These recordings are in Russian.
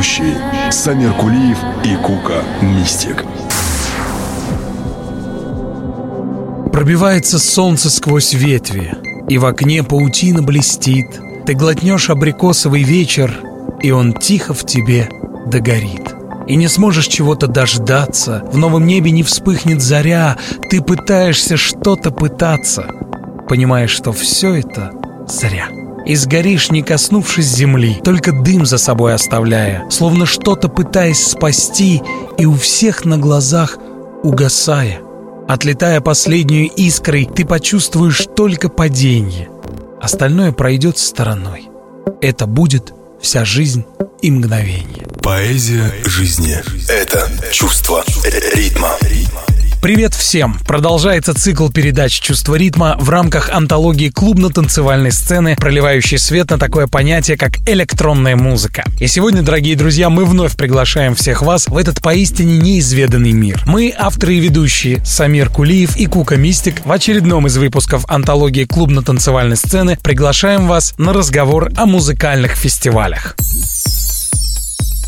Ведущие Самир Кулиев и Кука Мистик Пробивается солнце сквозь ветви, и в окне паутина блестит. Ты глотнешь абрикосовый вечер, и он тихо в тебе догорит. И не сможешь чего-то дождаться, в новом небе не вспыхнет заря, ты пытаешься что-то пытаться, понимаешь, что все это зря. И сгоришь, не коснувшись земли, только дым за собой оставляя, словно что-то пытаясь спасти, и у всех на глазах угасая. Отлетая последнюю искрой, ты почувствуешь только падение. Остальное пройдет стороной. Это будет вся жизнь и мгновение. Поэзия жизни – это чувство ритма. Привет всем! Продолжается цикл передач «Чувство ритма» в рамках антологии клубно-танцевальной сцены, проливающей свет на такое понятие, как электронная музыка. И сегодня, дорогие друзья, мы вновь приглашаем всех вас в этот поистине неизведанный мир. Мы, авторы и ведущие Самир Кулиев и Кука Мистик, в очередном из выпусков антологии клубно-танцевальной сцены приглашаем вас на разговор о музыкальных фестивалях.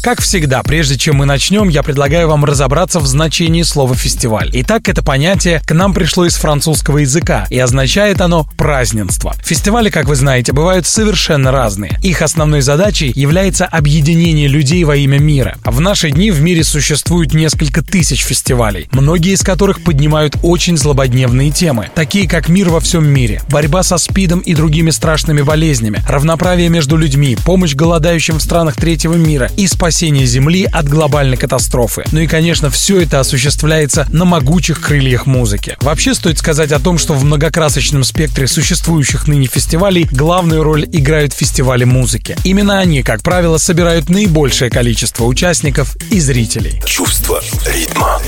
Как всегда, прежде чем мы начнем, я предлагаю вам разобраться в значении слова «фестиваль». Итак, это понятие к нам пришло из французского языка, и означает оно «празднество». Фестивали, как вы знаете, бывают совершенно разные. Их основной задачей является объединение людей во имя мира. В наши дни в мире существует несколько тысяч фестивалей, многие из которых поднимают очень злободневные темы, такие как мир во всем мире, борьба со СПИДом и другими страшными болезнями, равноправие между людьми, помощь голодающим в странах третьего мира и спасение спасения Земли от глобальной катастрофы. Ну и, конечно, все это осуществляется на могучих крыльях музыки. Вообще стоит сказать о том, что в многокрасочном спектре существующих ныне фестивалей главную роль играют фестивали музыки. Именно они, как правило, собирают наибольшее количество участников и зрителей. Чувство ритма.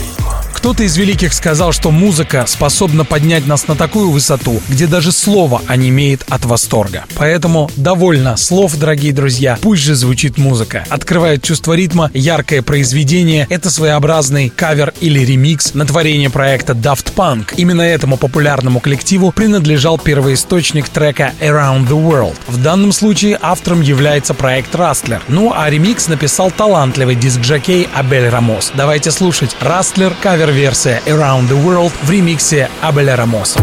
Кто-то из великих сказал, что музыка способна поднять нас на такую высоту, где даже слово онемеет от восторга. Поэтому довольно слов, дорогие друзья, пусть же звучит музыка. Открывает чувство ритма, яркое произведение — это своеобразный кавер или ремикс на творение проекта Daft Punk. Именно этому популярному коллективу принадлежал первоисточник трека Around the World. В данном случае автором является проект Rustler. Ну а ремикс написал талантливый диск-жокей Абель Рамос. Давайте слушать Rustler кавер версия Around the World в ремиксе Абеля Рамоса.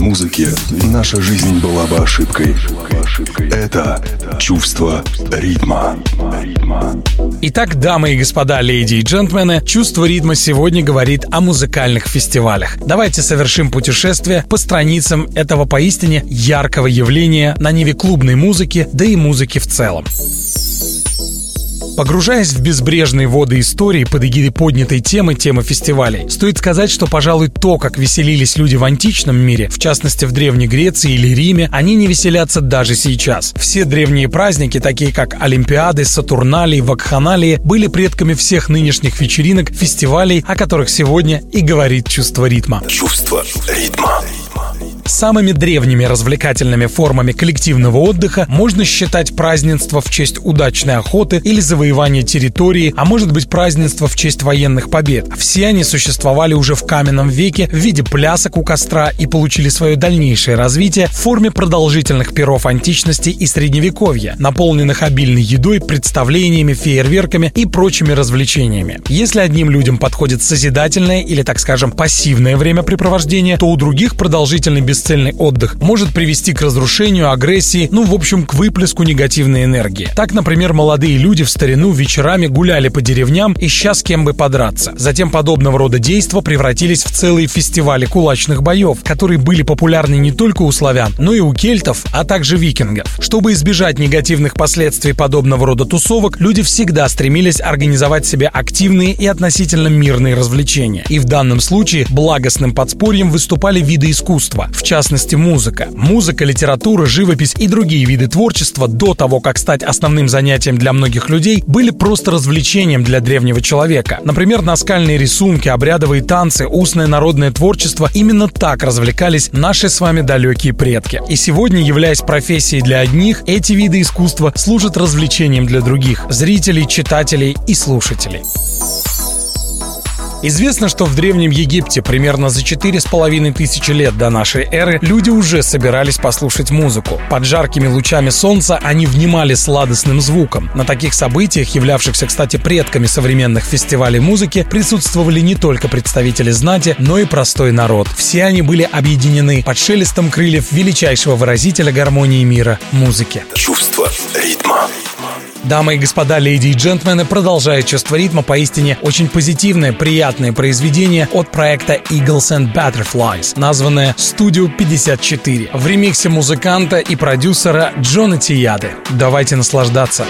Музыки наша жизнь была бы ошибкой. Это чувство ритма. Итак, дамы и господа, леди и джентльмены, чувство ритма сегодня говорит о музыкальных фестивалях. Давайте совершим путешествие по страницам этого поистине яркого явления на ниве клубной музыки, да и музыки в целом. Погружаясь в безбрежные воды истории под эгидой поднятой темы, темы фестивалей, стоит сказать, что, пожалуй, то, как веселились люди в античном мире, в частности в Древней Греции или Риме, они не веселятся даже сейчас. Все древние праздники, такие как Олимпиады, Сатурналии, Вакханалии, были предками всех нынешних вечеринок, фестивалей, о которых сегодня и говорит чувство ритма. Чувство ритма. Самыми древними развлекательными формами коллективного отдыха можно считать празднество в честь удачной охоты или завоевания территории, а может быть празднество в честь военных побед. Все они существовали уже в каменном веке в виде плясок у костра и получили свое дальнейшее развитие в форме продолжительных перов античности и средневековья, наполненных обильной едой, представлениями, фейерверками и прочими развлечениями. Если одним людям подходит созидательное или, так скажем, пассивное времяпрепровождение, то у других продолжительный бесцельный отдых может привести к разрушению, агрессии, ну, в общем, к выплеску негативной энергии. Так, например, молодые люди в старину вечерами гуляли по деревням, ища с кем бы подраться. Затем подобного рода действия превратились в целые фестивали кулачных боев, которые были популярны не только у славян, но и у кельтов, а также викингов. Чтобы избежать негативных последствий подобного рода тусовок, люди всегда стремились организовать себе активные и относительно мирные развлечения. И в данном случае благостным подспорьем выступали виды искусства, в частности музыка. Музыка, литература, живопись и другие виды творчества до того, как стать основным занятием для многих людей, были просто развлечением для древнего человека. Например, наскальные рисунки, обрядовые танцы, устное народное творчество именно так развлекались наши с вами далекие предки. И сегодня, являясь профессией для одних, эти виды искусства служат развлечением для других – зрителей, читателей и слушателей. Известно, что в Древнем Египте примерно за четыре с половиной тысячи лет до нашей эры люди уже собирались послушать музыку. Под жаркими лучами солнца они внимали сладостным звуком. На таких событиях, являвшихся, кстати, предками современных фестивалей музыки, присутствовали не только представители знати, но и простой народ. Все они были объединены под шелестом крыльев величайшего выразителя гармонии мира — музыки. Чувство ритма. Дамы и господа, леди и джентльмены, продолжая чувство ритма, поистине очень позитивное, приятное произведение от проекта Eagles and Butterflies, названное «Студио 54» в ремиксе музыканта и продюсера Джона Тияды. Давайте наслаждаться.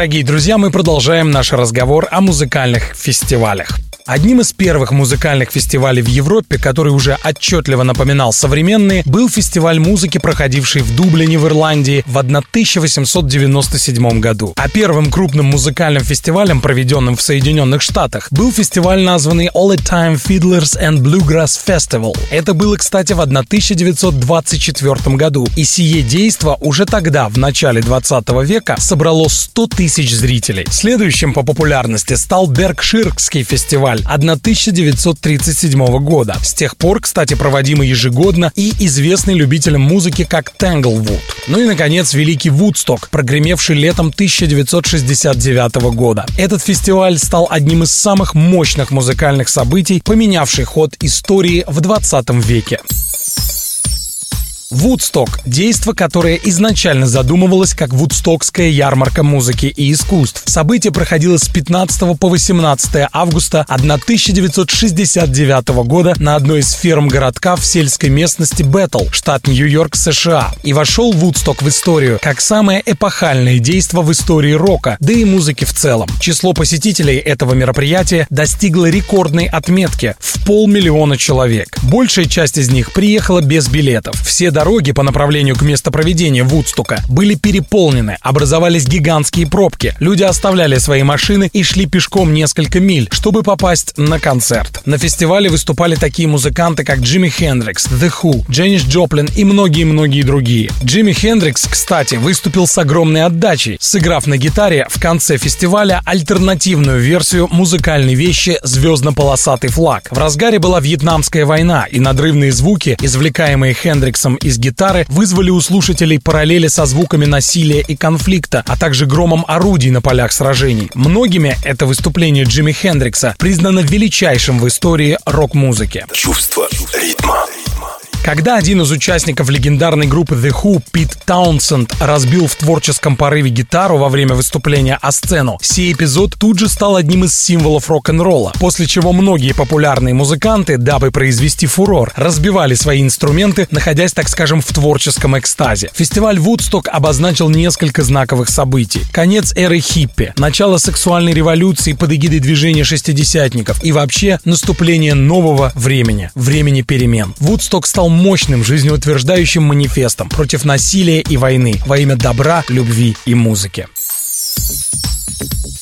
Дорогие друзья, мы продолжаем наш разговор о музыкальных фестивалях. Одним из первых музыкальных фестивалей в Европе, который уже отчетливо напоминал современные, был фестиваль музыки, проходивший в Дублине в Ирландии в 1897 году. А первым крупным музыкальным фестивалем, проведенным в Соединенных Штатах, был фестиваль, названный All the Time Fiddlers and Bluegrass Festival. Это было, кстати, в 1924 году, и сие действо уже тогда, в начале 20 века, собрало 100 тысяч зрителей. Следующим по популярности стал Беркширский фестиваль, фестиваль 1937 года. С тех пор, кстати, проводимый ежегодно и известный любителям музыки как Тэнглвуд. Ну и, наконец, Великий Вудсток, прогремевший летом 1969 года. Этот фестиваль стал одним из самых мощных музыкальных событий, поменявший ход истории в 20 веке. Вудсток – действо, которое изначально задумывалось как Вудстокская ярмарка музыки и искусств. Событие проходило с 15 по 18 августа 1969 года на одной из ферм городка в сельской местности Беттл, штат Нью-Йорк, США, и вошел Вудсток в историю как самое эпохальное действо в истории рока, да и музыки в целом. Число посетителей этого мероприятия достигло рекордной отметки в полмиллиона человек. Большая часть из них приехала без билетов. Все дороги по направлению к месту проведения Вудстока были переполнены, образовались гигантские пробки. Люди оставляли свои машины и шли пешком несколько миль, чтобы попасть на концерт. На фестивале выступали такие музыканты, как Джимми Хендрикс, The Who, Дженнис Джоплин и многие-многие другие. Джимми Хендрикс, кстати, выступил с огромной отдачей, сыграв на гитаре в конце фестиваля альтернативную версию музыкальной вещи «Звездно-полосатый флаг». В разгаре была Вьетнамская война, и надрывные звуки, извлекаемые Хендриксом из из гитары вызвали у слушателей параллели со звуками насилия и конфликта, а также громом орудий на полях сражений. Многими это выступление Джимми Хендрикса признано величайшим в истории рок-музыки. Чувство ритма. Когда один из участников легендарной группы The Who, Пит Таунсенд, разбил в творческом порыве гитару во время выступления о сцену, сей эпизод тут же стал одним из символов рок-н-ролла, после чего многие популярные музыканты, дабы произвести фурор, разбивали свои инструменты, находясь, так скажем, в творческом экстазе. Фестиваль Вудсток обозначил несколько знаковых событий. Конец эры хиппи, начало сексуальной революции под эгидой движения шестидесятников и вообще наступление нового времени, времени перемен. Вудсток стал мощным жизнеутверждающим манифестом против насилия и войны во имя добра, любви и музыки.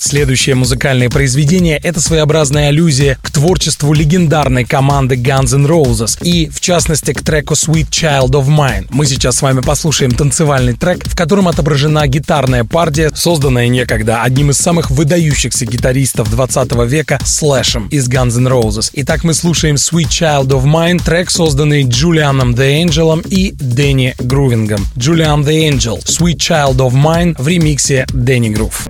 Следующее музыкальное произведение — это своеобразная аллюзия к творчеству легендарной команды Guns N' Roses и, в частности, к треку Sweet Child of Mine. Мы сейчас с вами послушаем танцевальный трек, в котором отображена гитарная партия, созданная некогда одним из самых выдающихся гитаристов 20 века Слэшем из Guns N' Roses. Итак, мы слушаем Sweet Child of Mine, трек, созданный Джулианом The Angel и Дэнни Грувингом. Julian The Angel, Sweet Child of Mine в ремиксе Дэнни Грув.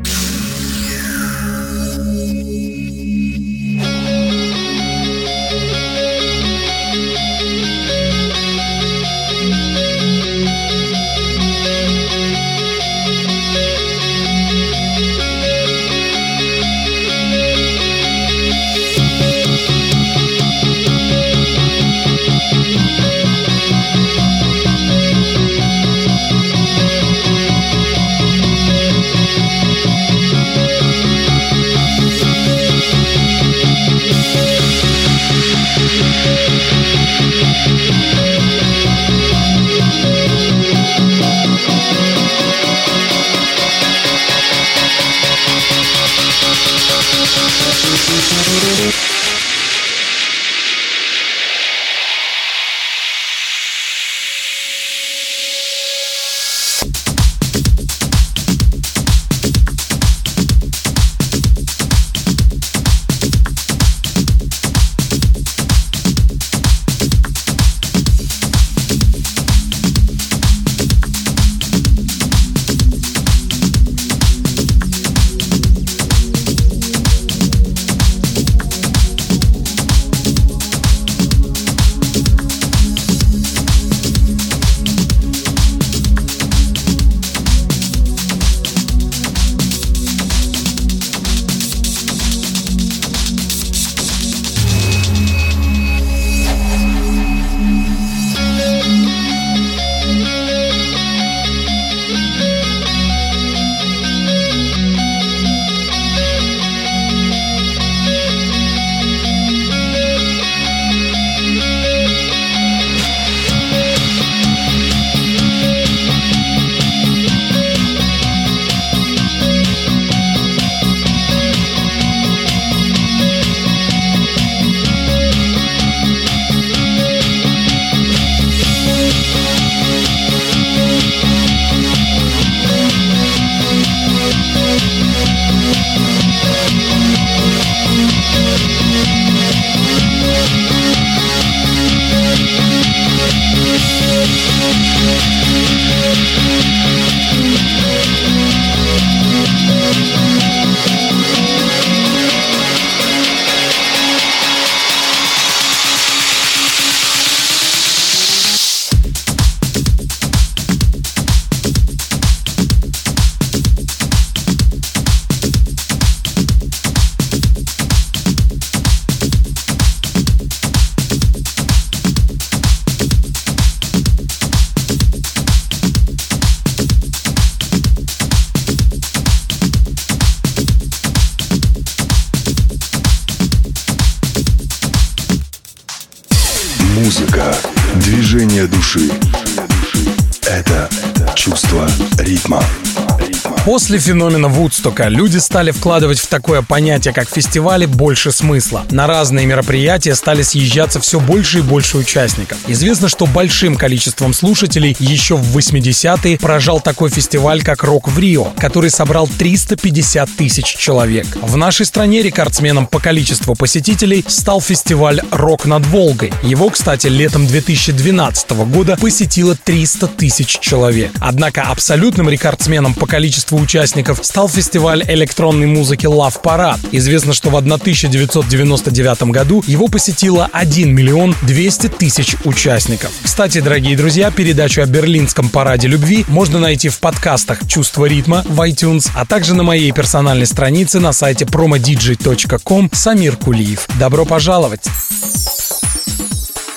После феномена Вудстока люди стали вкладывать в такое понятие, как фестивали, больше смысла. На разные мероприятия стали съезжаться все больше и больше участников. Известно, что большим количеством слушателей еще в 80-е поражал такой фестиваль, как «Рок в Рио», который собрал 350 тысяч человек. В нашей стране рекордсменом по количеству посетителей стал фестиваль «Рок над Волгой». Его, кстати, летом 2012 года посетило 300 тысяч человек. Однако абсолютным рекордсменом по количеству участников стал фестиваль электронной музыки Love Parade. Известно, что в 1999 году его посетило 1 миллион 200 тысяч участников. Кстати, дорогие друзья, передачу о Берлинском параде любви можно найти в подкастах «Чувство ритма» в iTunes, а также на моей персональной странице на сайте promodj.com Самир Кулиев. Добро пожаловать!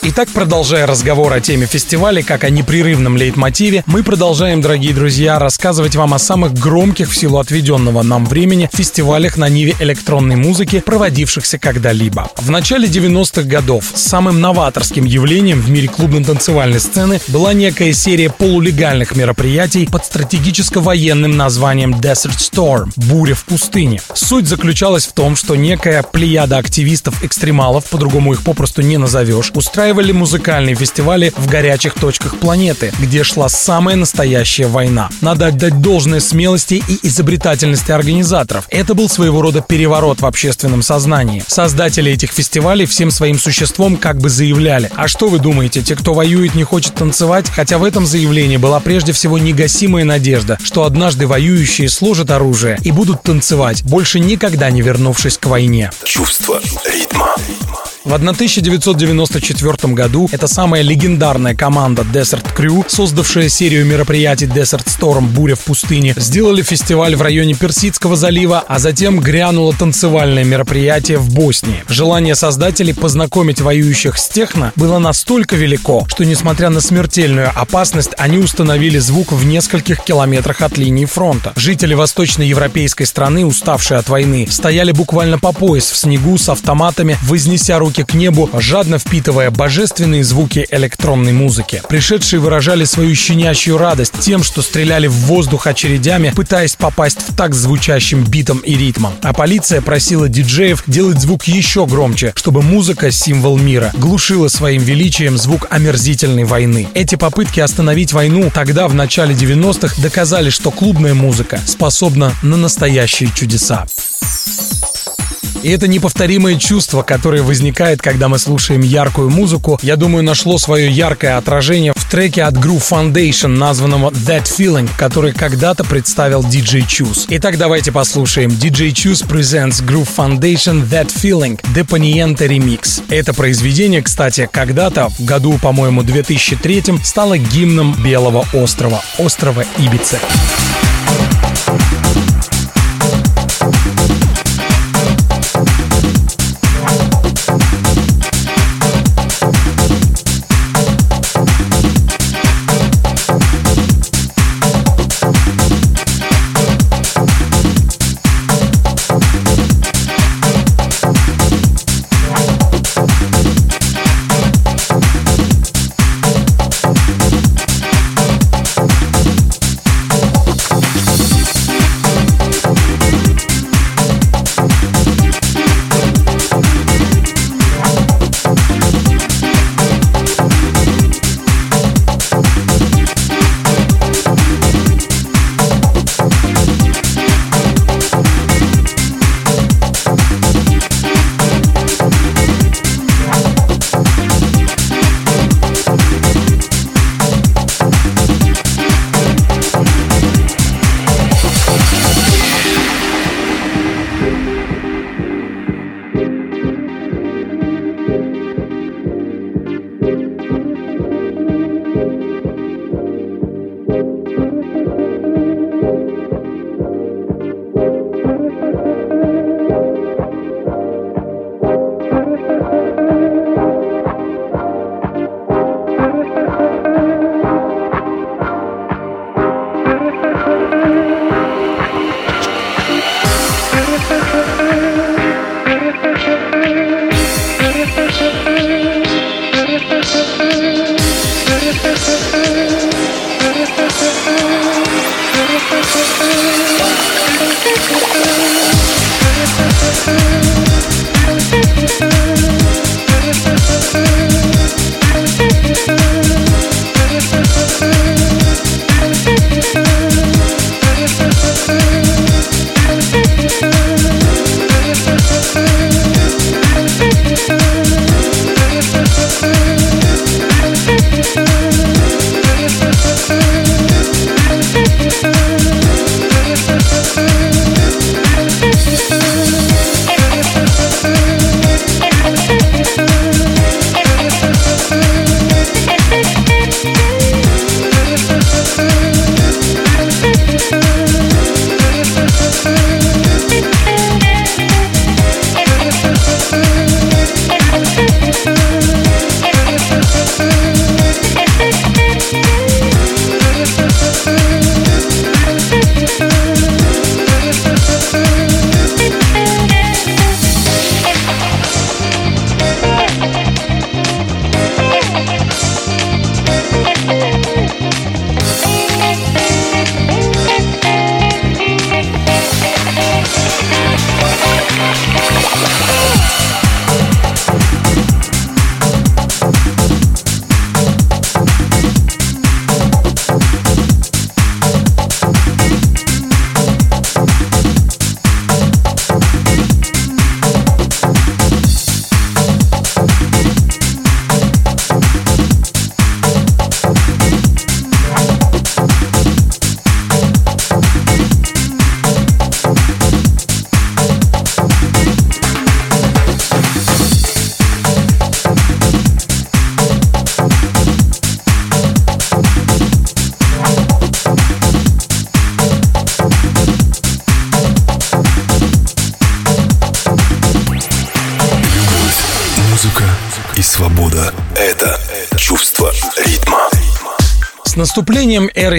Итак, продолжая разговор о теме фестиваля как о непрерывном лейтмотиве, мы продолжаем, дорогие друзья, рассказывать вам о самых громких в силу отведенного нам времени фестивалях на ниве электронной музыки, проводившихся когда-либо. В начале 90-х годов самым новаторским явлением в мире клубно-танцевальной сцены была некая серия полулегальных мероприятий под стратегическо-военным названием Desert Storm – «Буря в пустыне». Суть заключалась в том, что некая плеяда активистов-экстремалов, по-другому их попросту не назовешь, устраивала устраивали музыкальные фестивали в горячих точках планеты, где шла самая настоящая война. Надо отдать должное смелости и изобретательности организаторов. Это был своего рода переворот в общественном сознании. Создатели этих фестивалей всем своим существом как бы заявляли. А что вы думаете, те, кто воюет, не хочет танцевать? Хотя в этом заявлении была прежде всего негасимая надежда, что однажды воюющие сложат оружие и будут танцевать, больше никогда не вернувшись к войне. Чувство ритма. В 1994 году эта самая легендарная команда Desert Crew, создавшая серию мероприятий Desert Storm «Буря в пустыне», сделали фестиваль в районе Персидского залива, а затем грянуло танцевальное мероприятие в Боснии. Желание создателей познакомить воюющих с техно было настолько велико, что, несмотря на смертельную опасность, они установили звук в нескольких километрах от линии фронта. Жители восточноевропейской страны, уставшие от войны, стояли буквально по пояс в снегу с автоматами, вознеся руки руки к небу, жадно впитывая божественные звуки электронной музыки. Пришедшие выражали свою щенячью радость тем, что стреляли в воздух очередями, пытаясь попасть в так звучащим битом и ритмом. А полиция просила диджеев делать звук еще громче, чтобы музыка, символ мира, глушила своим величием звук омерзительной войны. Эти попытки остановить войну тогда, в начале 90-х, доказали, что клубная музыка способна на настоящие чудеса. И это неповторимое чувство, которое возникает, когда мы слушаем яркую музыку, я думаю, нашло свое яркое отражение в треке от Groove Foundation, названном That Feeling, который когда-то представил DJ Choose. Итак, давайте послушаем. DJ Choose presents Groove Foundation That Feeling Deponiente Remix. Это произведение, кстати, когда-то, в году, по-моему, 2003 стало гимном Белого острова, острова наступлением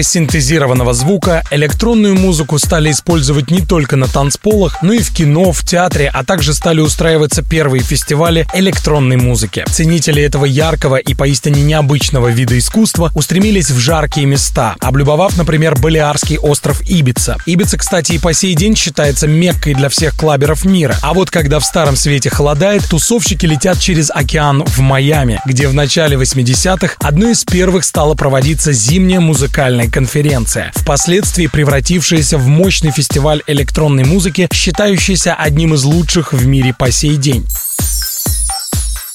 синтезированного звука электронную музыку стали использовать не только на танцполах, но и в кино, в театре, а также стали устраиваться первые фестивали электронной музыки. Ценители этого яркого и поистине необычного вида искусства устремились в жаркие места, облюбовав, например, Балиарский остров Ибица. Ибица, кстати, и по сей день считается меккой для всех клаберов мира. А вот когда в Старом Свете холодает, тусовщики летят через океан в Майами, где в начале 80-х одной из первых стала проводиться зимняя музыкальная конференция, впоследствии превратившаяся в мощный фестиваль электронной музыки, считающийся одним из лучших в мире по сей день.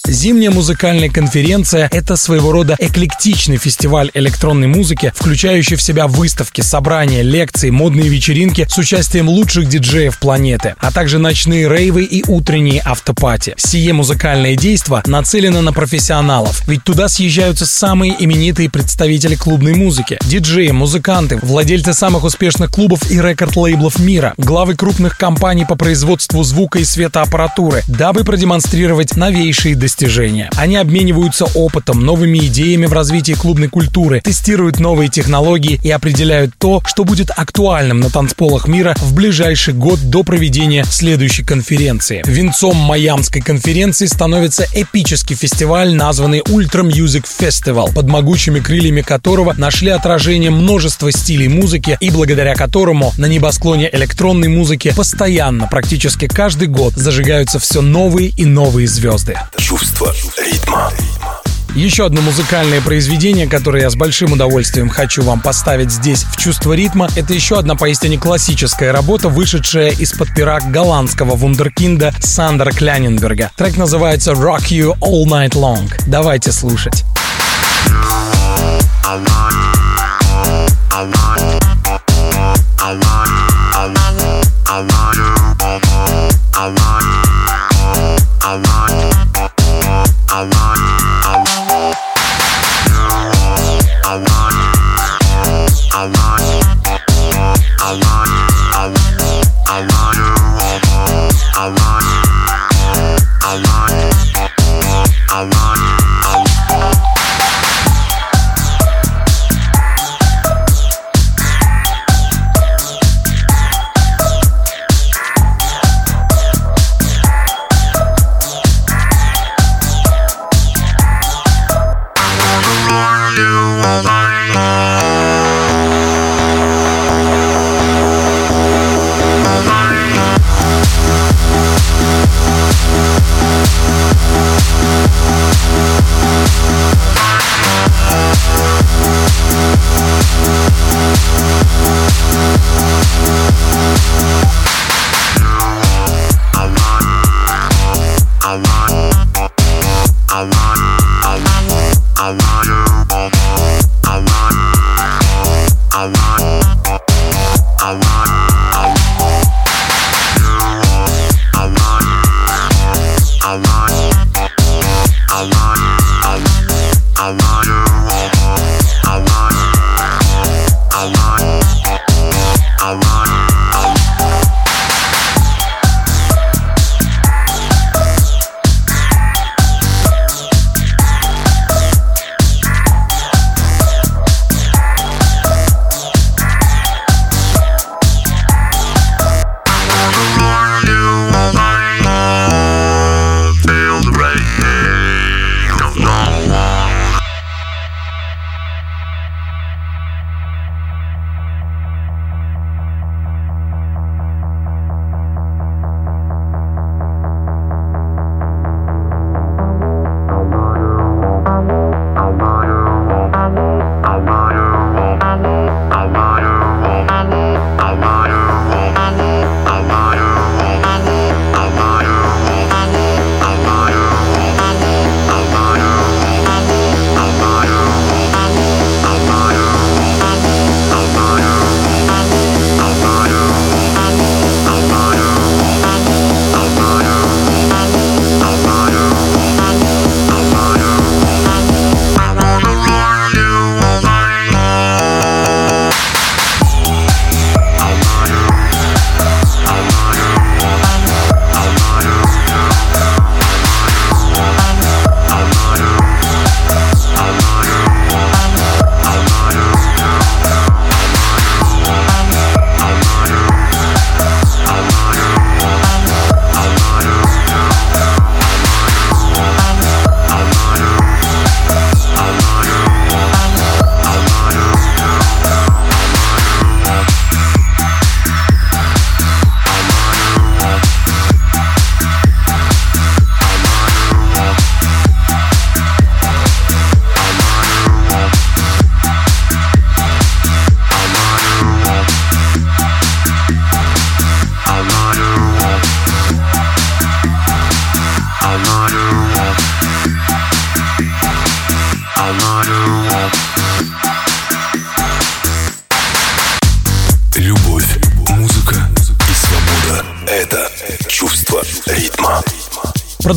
Зимняя музыкальная конференция — это своего рода эклектичный фестиваль электронной музыки, включающий в себя выставки, собрания, лекции, модные вечеринки с участием лучших диджеев планеты, а также ночные рейвы и утренние автопати. Сие музыкальное действо нацелено на профессионалов, ведь туда съезжаются самые именитые представители клубной музыки, диджеи, музыканты, владельцы самых успешных клубов и рекорд-лейблов мира, главы крупных компаний по производству звука и светоаппаратуры, дабы продемонстрировать новейшие достижения достижения. Они обмениваются опытом, новыми идеями в развитии клубной культуры, тестируют новые технологии и определяют то, что будет актуальным на танцполах мира в ближайший год до проведения следующей конференции. Венцом Майамской конференции становится эпический фестиваль, названный Ultra Music Festival, под могучими крыльями которого нашли отражение множество стилей музыки и благодаря которому на небосклоне электронной музыки постоянно, практически каждый год зажигаются все новые и новые звезды. Чувство чувство ритма. Еще одно музыкальное произведение, которое я с большим удовольствием хочу вам поставить здесь в чувство ритма, это еще одна поистине классическая работа, вышедшая из-под пера голландского вундеркинда Сандера Кляненберга. Трек называется Rock You All Night Long. Давайте слушать. I want it. I want it. I want it.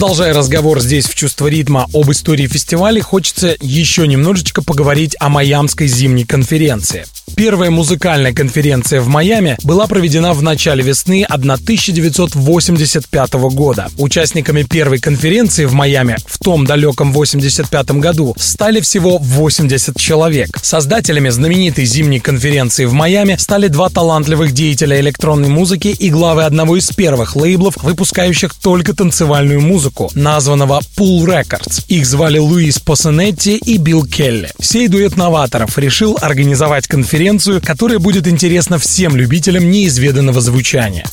Продолжая разговор здесь в «Чувство ритма» об истории фестиваля, хочется еще немножечко поговорить о Майамской зимней конференции. Первая музыкальная конференция в Майами была проведена в начале весны 1985 года. Участниками первой конференции в Майами в том далеком 85 году стали всего 80 человек. Создателями знаменитой зимней конференции в Майами стали два талантливых деятеля электронной музыки и главы одного из первых лейблов, выпускающих только танцевальную музыку, названного Pool Records. Их звали Луис Посенетти и Билл Келли. Сей дуэт новаторов решил организовать конференцию конференцию, которая будет интересна всем любителям неизведанного звучания.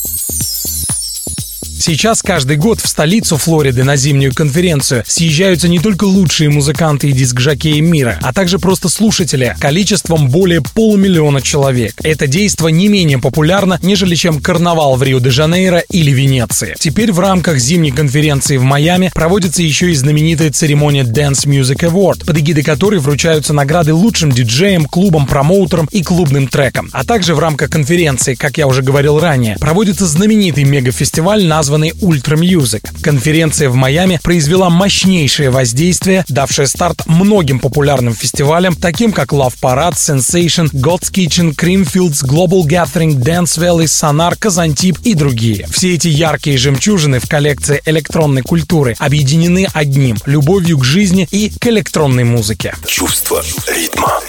Сейчас каждый год в столицу Флориды на зимнюю конференцию съезжаются не только лучшие музыканты и диск-жокеи мира, а также просто слушатели количеством более полумиллиона человек. Это действо не менее популярно, нежели чем карнавал в Рио-де-Жанейро или Венеции. Теперь в рамках зимней конференции в Майами проводится еще и знаменитая церемония Dance Music Award, под эгидой которой вручаются награды лучшим диджеям, клубам, промоутерам и клубным трекам. А также в рамках конференции, как я уже говорил ранее, проводится знаменитый мегафестиваль, названный названный Ultra Music. Конференция в Майами произвела мощнейшее воздействие, давшее старт многим популярным фестивалям, таким как Love Parade, Sensation, God's Kitchen, Creamfields, Global Gathering, Dance Valley, Sonar, Казантип и другие. Все эти яркие жемчужины в коллекции электронной культуры объединены одним – любовью к жизни и к электронной музыке. Чувство ритма.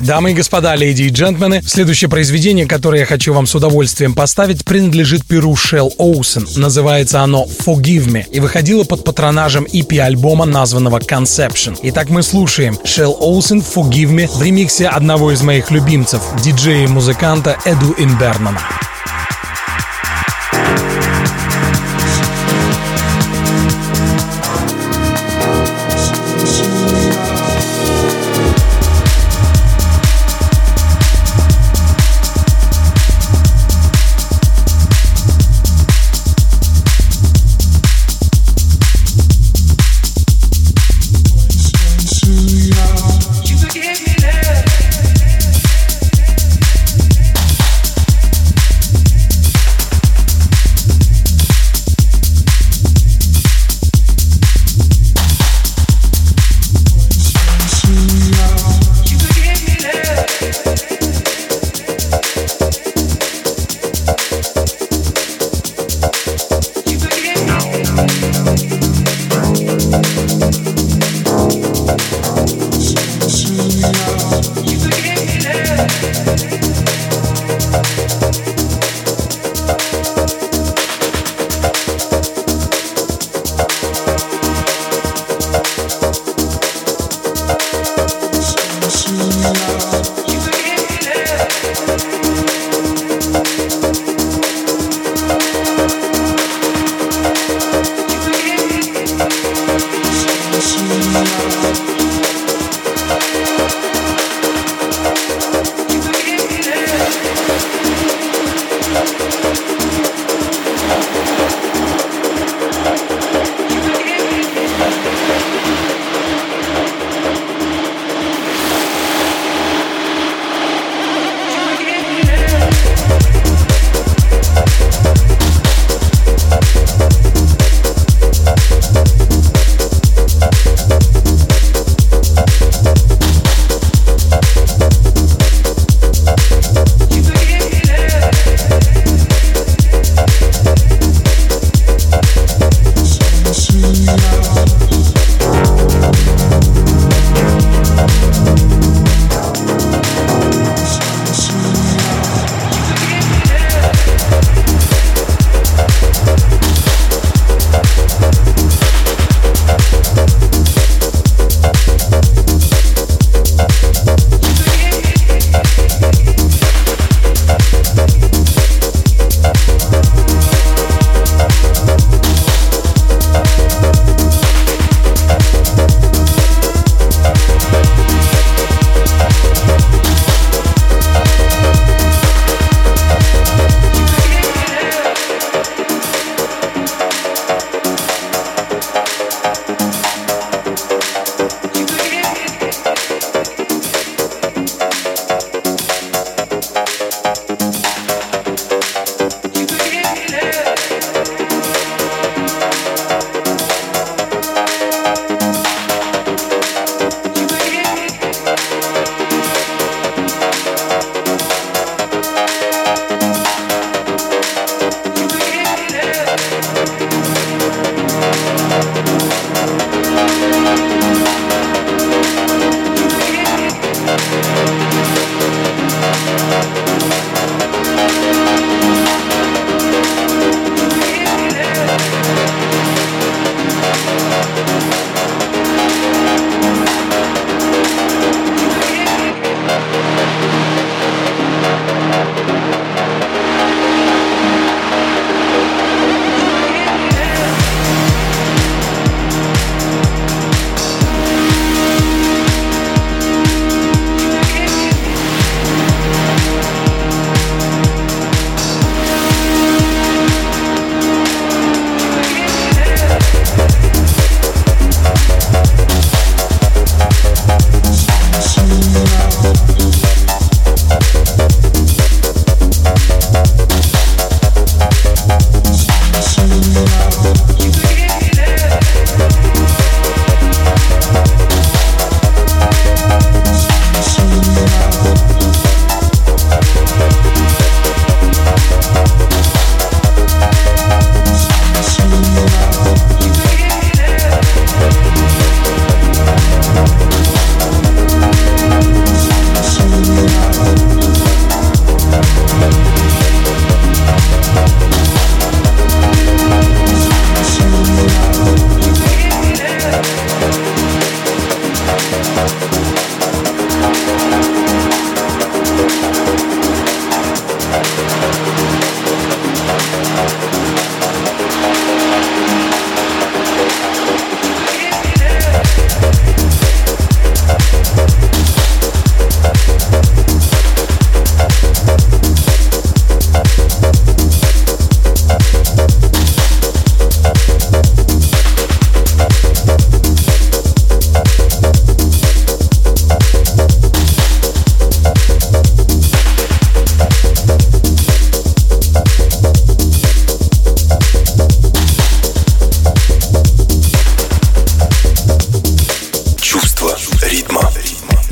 Дамы и господа, леди и джентльмены, следующее произведение, которое я хочу вам с удовольствием поставить, принадлежит перу Шелл Оусен. Называется оно Forgive Me и выходило под патронажем EP-альбома, названного Conception. Итак, мы слушаем Шелл Оусен Forgive Me в ремиксе одного из моих любимцев, диджея и музыканта Эду Инбернана.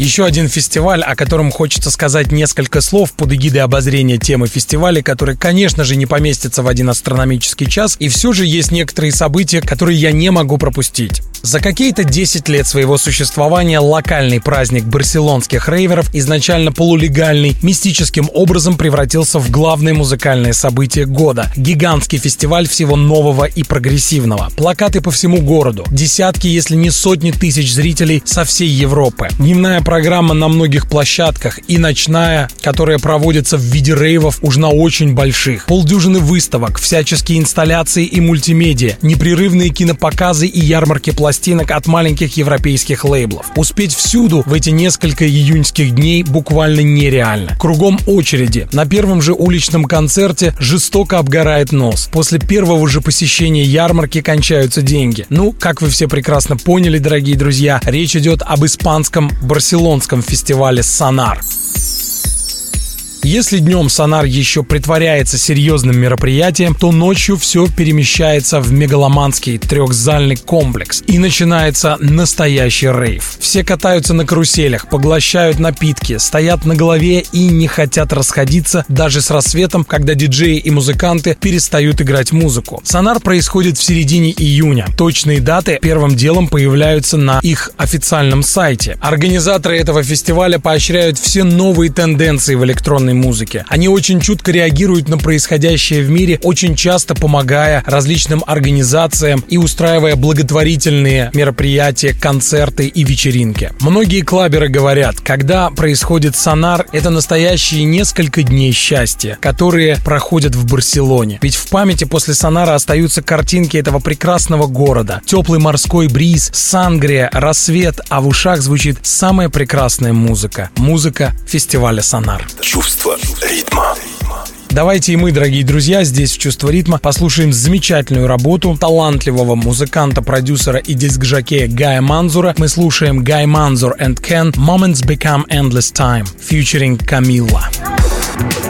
Еще один фестиваль, о котором хочется сказать несколько слов под эгидой обозрения темы фестиваля, который, конечно же, не поместится в один астрономический час, и все же есть некоторые события, которые я не могу пропустить. За какие-то 10 лет своего существования локальный праздник барселонских рейверов, изначально полулегальный, мистическим образом превратился в главное музыкальное событие года. Гигантский фестиваль всего нового и прогрессивного. Плакаты по всему городу. Десятки, если не сотни тысяч зрителей со всей Европы. Дневная программа на многих площадках и ночная, которая проводится в виде рейвов уж на очень больших. Полдюжины выставок, всяческие инсталляции и мультимедиа, непрерывные кинопоказы и ярмарки пластинок от маленьких европейских лейблов. Успеть всюду в эти несколько июньских дней буквально нереально. Кругом очереди. На первом же уличном концерте жестоко обгорает нос. После первого же посещения ярмарки кончаются деньги. Ну, как вы все прекрасно поняли, дорогие друзья, речь идет об испанском барселонском фестивале «Сонар». Если днем Сонар еще притворяется серьезным мероприятием, то ночью все перемещается в мегаломанский трехзальный комплекс и начинается настоящий рейв. Все катаются на каруселях, поглощают напитки, стоят на голове и не хотят расходиться даже с рассветом, когда диджеи и музыканты перестают играть музыку. Сонар происходит в середине июня. Точные даты первым делом появляются на их официальном сайте. Организаторы этого фестиваля поощряют все новые тенденции в электронной современной музыке. Они очень чутко реагируют на происходящее в мире, очень часто помогая различным организациям и устраивая благотворительные мероприятия, концерты и вечеринки. Многие клаберы говорят, когда происходит сонар, это настоящие несколько дней счастья, которые проходят в Барселоне. Ведь в памяти после сонара остаются картинки этого прекрасного города. Теплый морской бриз, сангрия, рассвет, а в ушах звучит самая прекрасная музыка. Музыка фестиваля сонар. Чувство чувство ритма. Давайте и мы, дорогие друзья, здесь в «Чувство ритма» послушаем замечательную работу талантливого музыканта, продюсера и диск-жокея Гая Манзура. Мы слушаем Гай Манзур and Ken «Moments Become Endless Time» featuring Camilla. Музыка —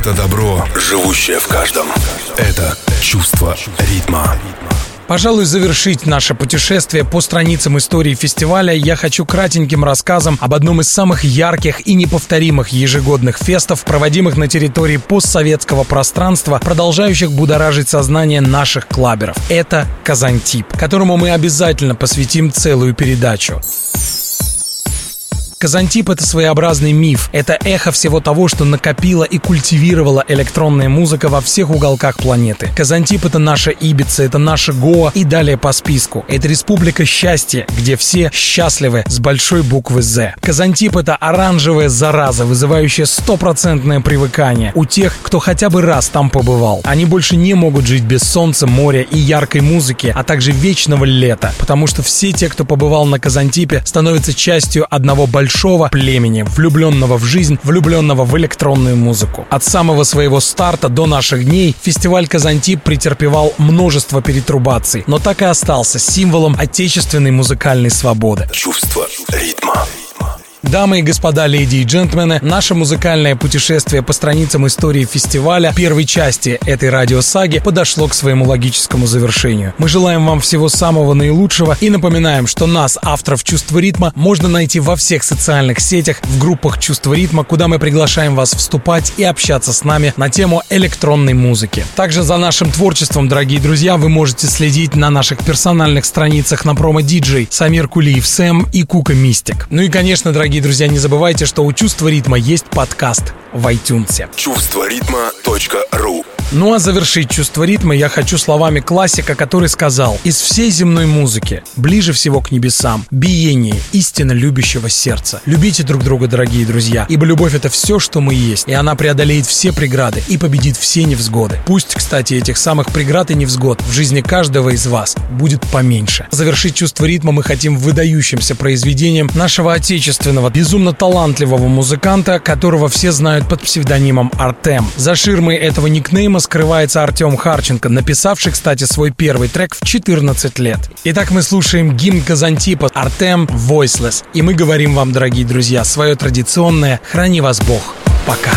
это добро, живущее в каждом. Это чувство ритма. Пожалуй, завершить наше путешествие по страницам истории фестиваля я хочу кратеньким рассказом об одном из самых ярких и неповторимых ежегодных фестов, проводимых на территории постсоветского пространства, продолжающих будоражить сознание наших клаберов. Это Казантип, которому мы обязательно посвятим целую передачу. Казантип — это своеобразный миф. Это эхо всего того, что накопила и культивировала электронная музыка во всех уголках планеты. Казантип — это наша Ибица, это наша Гоа и далее по списку. Это республика счастья, где все счастливы с большой буквы «З». Казантип — это оранжевая зараза, вызывающая стопроцентное привыкание у тех, кто хотя бы раз там побывал. Они больше не могут жить без солнца, моря и яркой музыки, а также вечного лета, потому что все те, кто побывал на Казантипе, становятся частью одного большого большого племени, влюбленного в жизнь, влюбленного в электронную музыку. От самого своего старта до наших дней фестиваль Казантип претерпевал множество перетрубаций, но так и остался символом отечественной музыкальной свободы. Чувство ритма. Дамы и господа, леди и джентльмены, наше музыкальное путешествие по страницам истории фестиваля первой части этой радиосаги подошло к своему логическому завершению. Мы желаем вам всего самого наилучшего и напоминаем, что нас, авторов «Чувства ритма», можно найти во всех социальных сетях, в группах «Чувство ритма», куда мы приглашаем вас вступать и общаться с нами на тему электронной музыки. Также за нашим творчеством, дорогие друзья, вы можете следить на наших персональных страницах на промо-диджей Самир Кулиев Сэм и Кука Мистик. Ну и, конечно, дорогие Дорогие друзья, не забывайте, что у «Чувства ритма» есть подкаст в iTunes. Чувство ритма.ру ну а завершить чувство ритма я хочу словами классика, который сказал «Из всей земной музыки ближе всего к небесам биение истинно любящего сердца. Любите друг друга, дорогие друзья, ибо любовь — это все, что мы есть, и она преодолеет все преграды и победит все невзгоды. Пусть, кстати, этих самых преград и невзгод в жизни каждого из вас будет поменьше. Завершить чувство ритма мы хотим выдающимся произведением нашего отечественного, безумно талантливого музыканта, которого все знают под псевдонимом Артем. За ширмой этого никнейма скрывается Артем Харченко, написавший, кстати, свой первый трек в 14 лет. Итак, мы слушаем гимн Казантипа Артем Voiceless. И мы говорим вам, дорогие друзья, свое традиционное «Храни вас Бог». Пока.